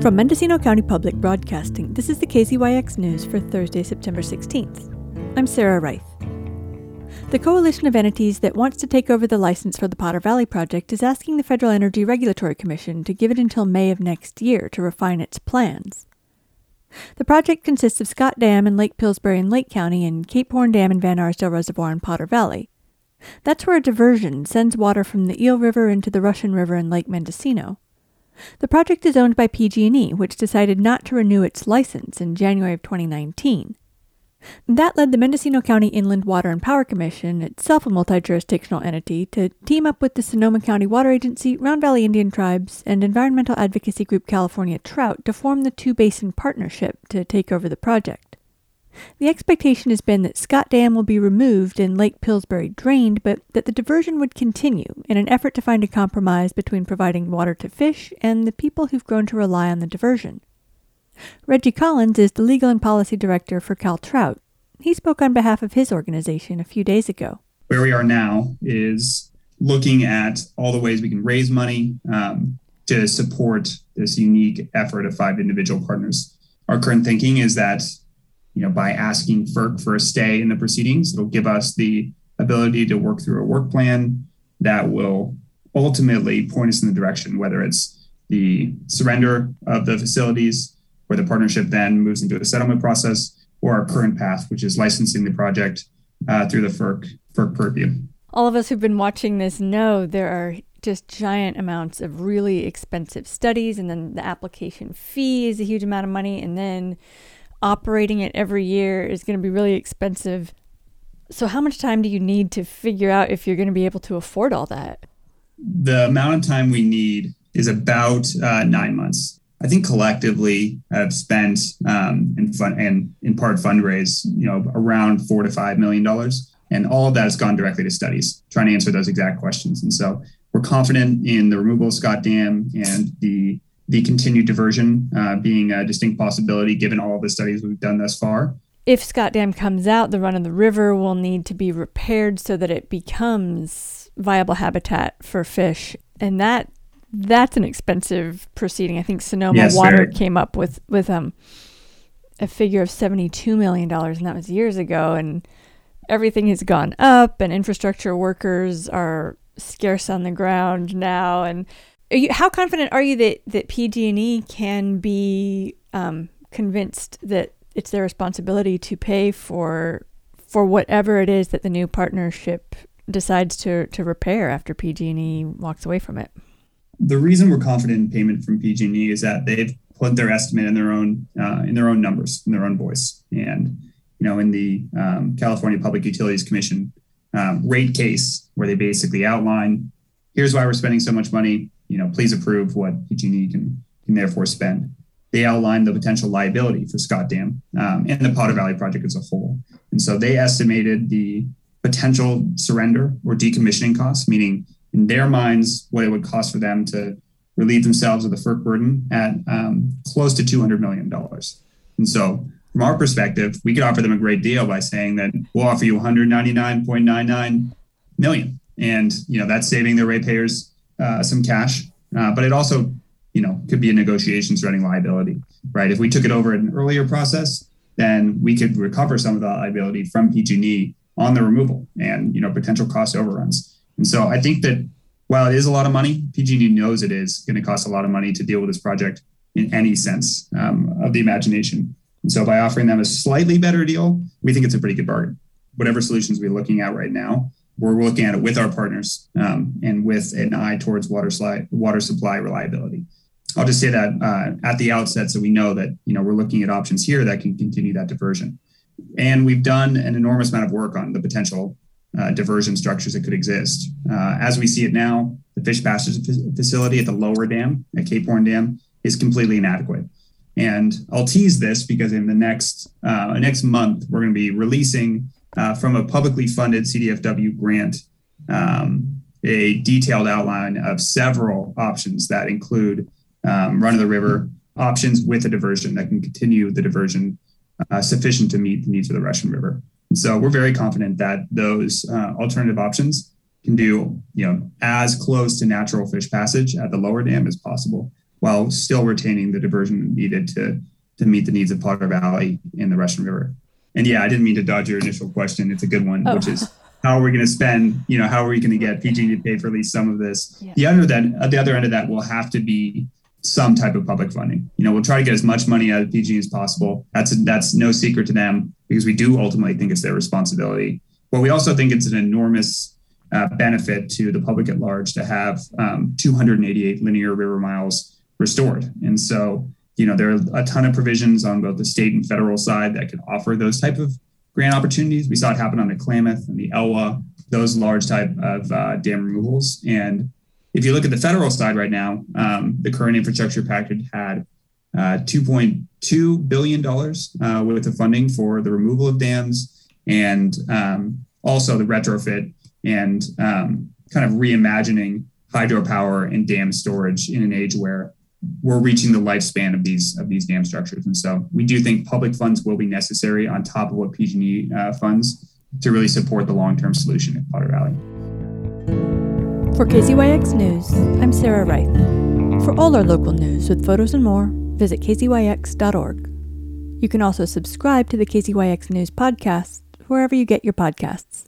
From Mendocino County Public Broadcasting, this is the KZYX News for Thursday, September 16th. I'm Sarah Reith. The coalition of entities that wants to take over the license for the Potter Valley project is asking the Federal Energy Regulatory Commission to give it until May of next year to refine its plans. The project consists of Scott Dam in Lake Pillsbury in Lake County and Cape Horn Dam and Van Arsdale Reservoir in Potter Valley. That's where a diversion sends water from the Eel River into the Russian River in Lake Mendocino. The project is owned by PG&E, which decided not to renew its license in January of 2019. That led the Mendocino County Inland Water and Power Commission, itself a multi jurisdictional entity, to team up with the Sonoma County Water Agency, Round Valley Indian Tribes, and environmental advocacy group California Trout to form the Two Basin Partnership to take over the project. The expectation has been that Scott Dam will be removed and Lake Pillsbury drained, but that the diversion would continue in an effort to find a compromise between providing water to fish and the people who've grown to rely on the diversion. Redgie Collins is the legal and policy director for Cal Trout. He spoke on behalf of his organization a few days ago. Where we are now is looking at all the ways we can raise money um, to support this unique effort of five individual partners. Our current thinking is that, you know, by asking FERC for a stay in the proceedings, it'll give us the ability to work through a work plan that will ultimately point us in the direction, whether it's the surrender of the facilities, where the partnership then moves into a settlement process, or our current path, which is licensing the project uh, through the FERC, FERC purview. All of us who've been watching this know there are just giant amounts of really expensive studies, and then the application fee is a huge amount of money, and then operating it every year is going to be really expensive. So, how much time do you need to figure out if you're going to be able to afford all that? The amount of time we need is about uh, nine months. I think collectively have spent um, in fun and in part fundraise, you know, around four to five million dollars, and all of that has gone directly to studies, trying to answer those exact questions. And so we're confident in the removal of Scott Dam and the the continued diversion uh, being a distinct possibility given all the studies we've done thus far. If Scott Dam comes out, the run of the river will need to be repaired so that it becomes viable habitat for fish, and that that's an expensive proceeding. I think Sonoma yes, Water very. came up with with um a figure of seventy two million dollars, and that was years ago. And everything has gone up, and infrastructure workers are scarce on the ground now. And you, how confident are you that that PG&E can be um, convinced that it's their responsibility to pay for for whatever it is that the new partnership decides to to repair after PG&E walks away from it? the reason we're confident in payment from PG&E is that they've put their estimate in their own uh, in their own numbers, in their own voice, and you know, in the um, California Public Utilities Commission um, rate case, where they basically outline, here's why we're spending so much money. You know, please approve what PG&E can can therefore spend. They outlined the potential liability for Scott Dam um, and the Potter Valley project as a whole, and so they estimated the potential surrender or decommissioning costs, meaning in their minds what it would cost for them to relieve themselves of the FERC burden at um, close to $200 million. And so, from our perspective, we could offer them a great deal by saying that we'll offer you 199.99 million, and you know that's saving their ratepayers uh, some cash. Uh, but it also, you know, could be a negotiation surrounding liability, right? If we took it over an earlier process, then we could recover some of the liability from PG&E on the removal and you know potential cost overruns. And so I think that while it is a lot of money, PG&E knows it is going to cost a lot of money to deal with this project in any sense um, of the imagination. And so by offering them a slightly better deal, we think it's a pretty good bargain. Whatever solutions we're looking at right now, we're looking at it with our partners um, and with an eye towards water, slide, water supply reliability. I'll just say that uh, at the outset, so we know that you know we're looking at options here that can continue that diversion. And we've done an enormous amount of work on the potential uh, diversion structures that could exist. Uh, as we see it now, the fish passage facility at the lower dam, at Cape Horn Dam, is completely inadequate. And I'll tease this because in the next uh, next month, we're going to be releasing uh, from a publicly funded CDFW grant um, a detailed outline of several options that include um, run of the river options with a diversion that can continue the diversion uh, sufficient to meet the needs of the Russian River. And so we're very confident that those uh, alternative options can do, you know, as close to natural fish passage at the lower dam as possible. while still retaining the diversion needed to to meet the needs of Potter Valley and the Russian River. And yeah, I didn't mean to dodge your initial question. It's a good one, oh. which is how are we going to spend? You know, how are we going to get PG&E to pay for at least some of this? Yeah. The other that at the other end of that will have to be some type of public funding. You know, we'll try to get as much money out of PG as possible. That's that's no secret to them because we do ultimately think it's their responsibility. But we also think it's an enormous uh, benefit to the public at large to have um, 288 linear river miles restored. And so, you know, there are a ton of provisions on both the state and federal side that can offer those type of grant opportunities. We saw it happen on the Klamath and the Elwha, those large type of uh, dam removals. And if you look at the federal side right now, um, the current infrastructure package had uh, $2.2 billion uh, worth of funding for the removal of dams and um, also the retrofit and um, kind of reimagining hydropower and dam storage in an age where we're reaching the lifespan of these of these dam structures. And so we do think public funds will be necessary on top of what PG&E uh, funds to really support the long-term solution at Potter Valley. For KZYX News, I'm Sarah Reith. For all our local news with photos and more, visit kzyx.org. You can also subscribe to the KZYX News podcast wherever you get your podcasts.